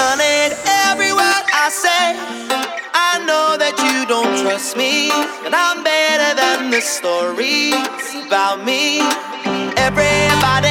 honey, every word I say. I know that you don't trust me, and I'm better than the stories about me. Everybody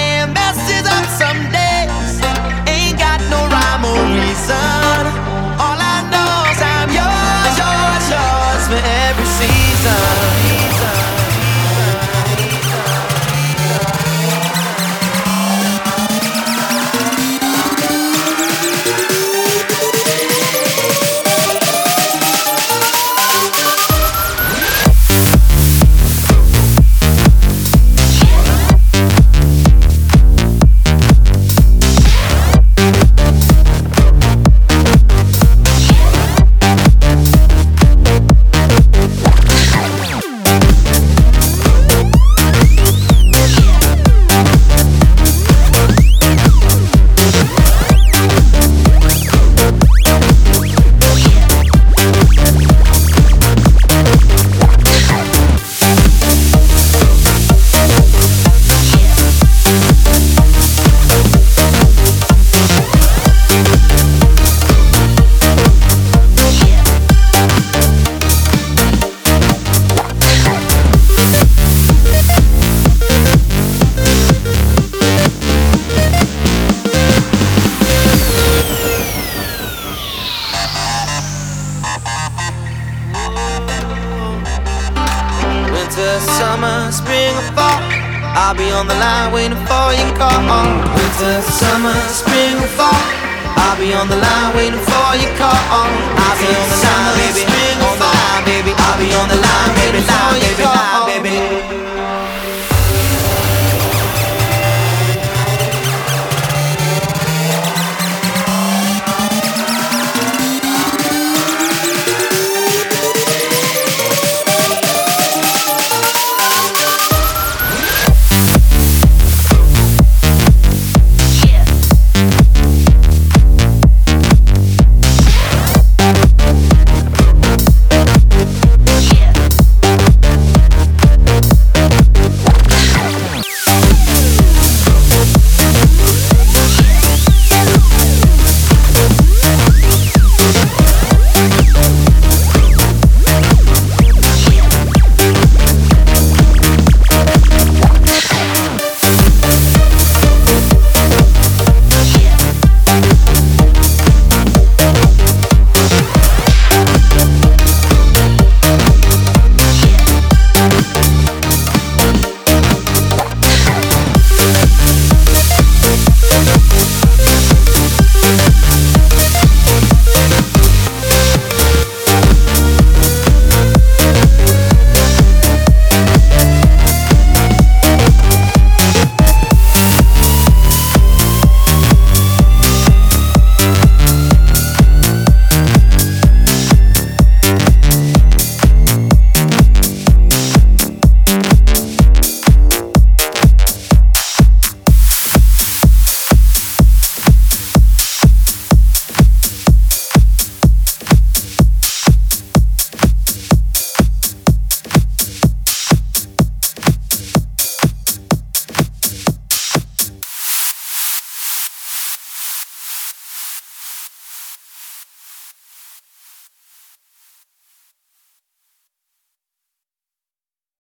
summer, spring, or fall. I'll be on the line waiting for your call. Winter, summer, spring, or fall. I'll be on the line waiting for your call. I'll be on the line,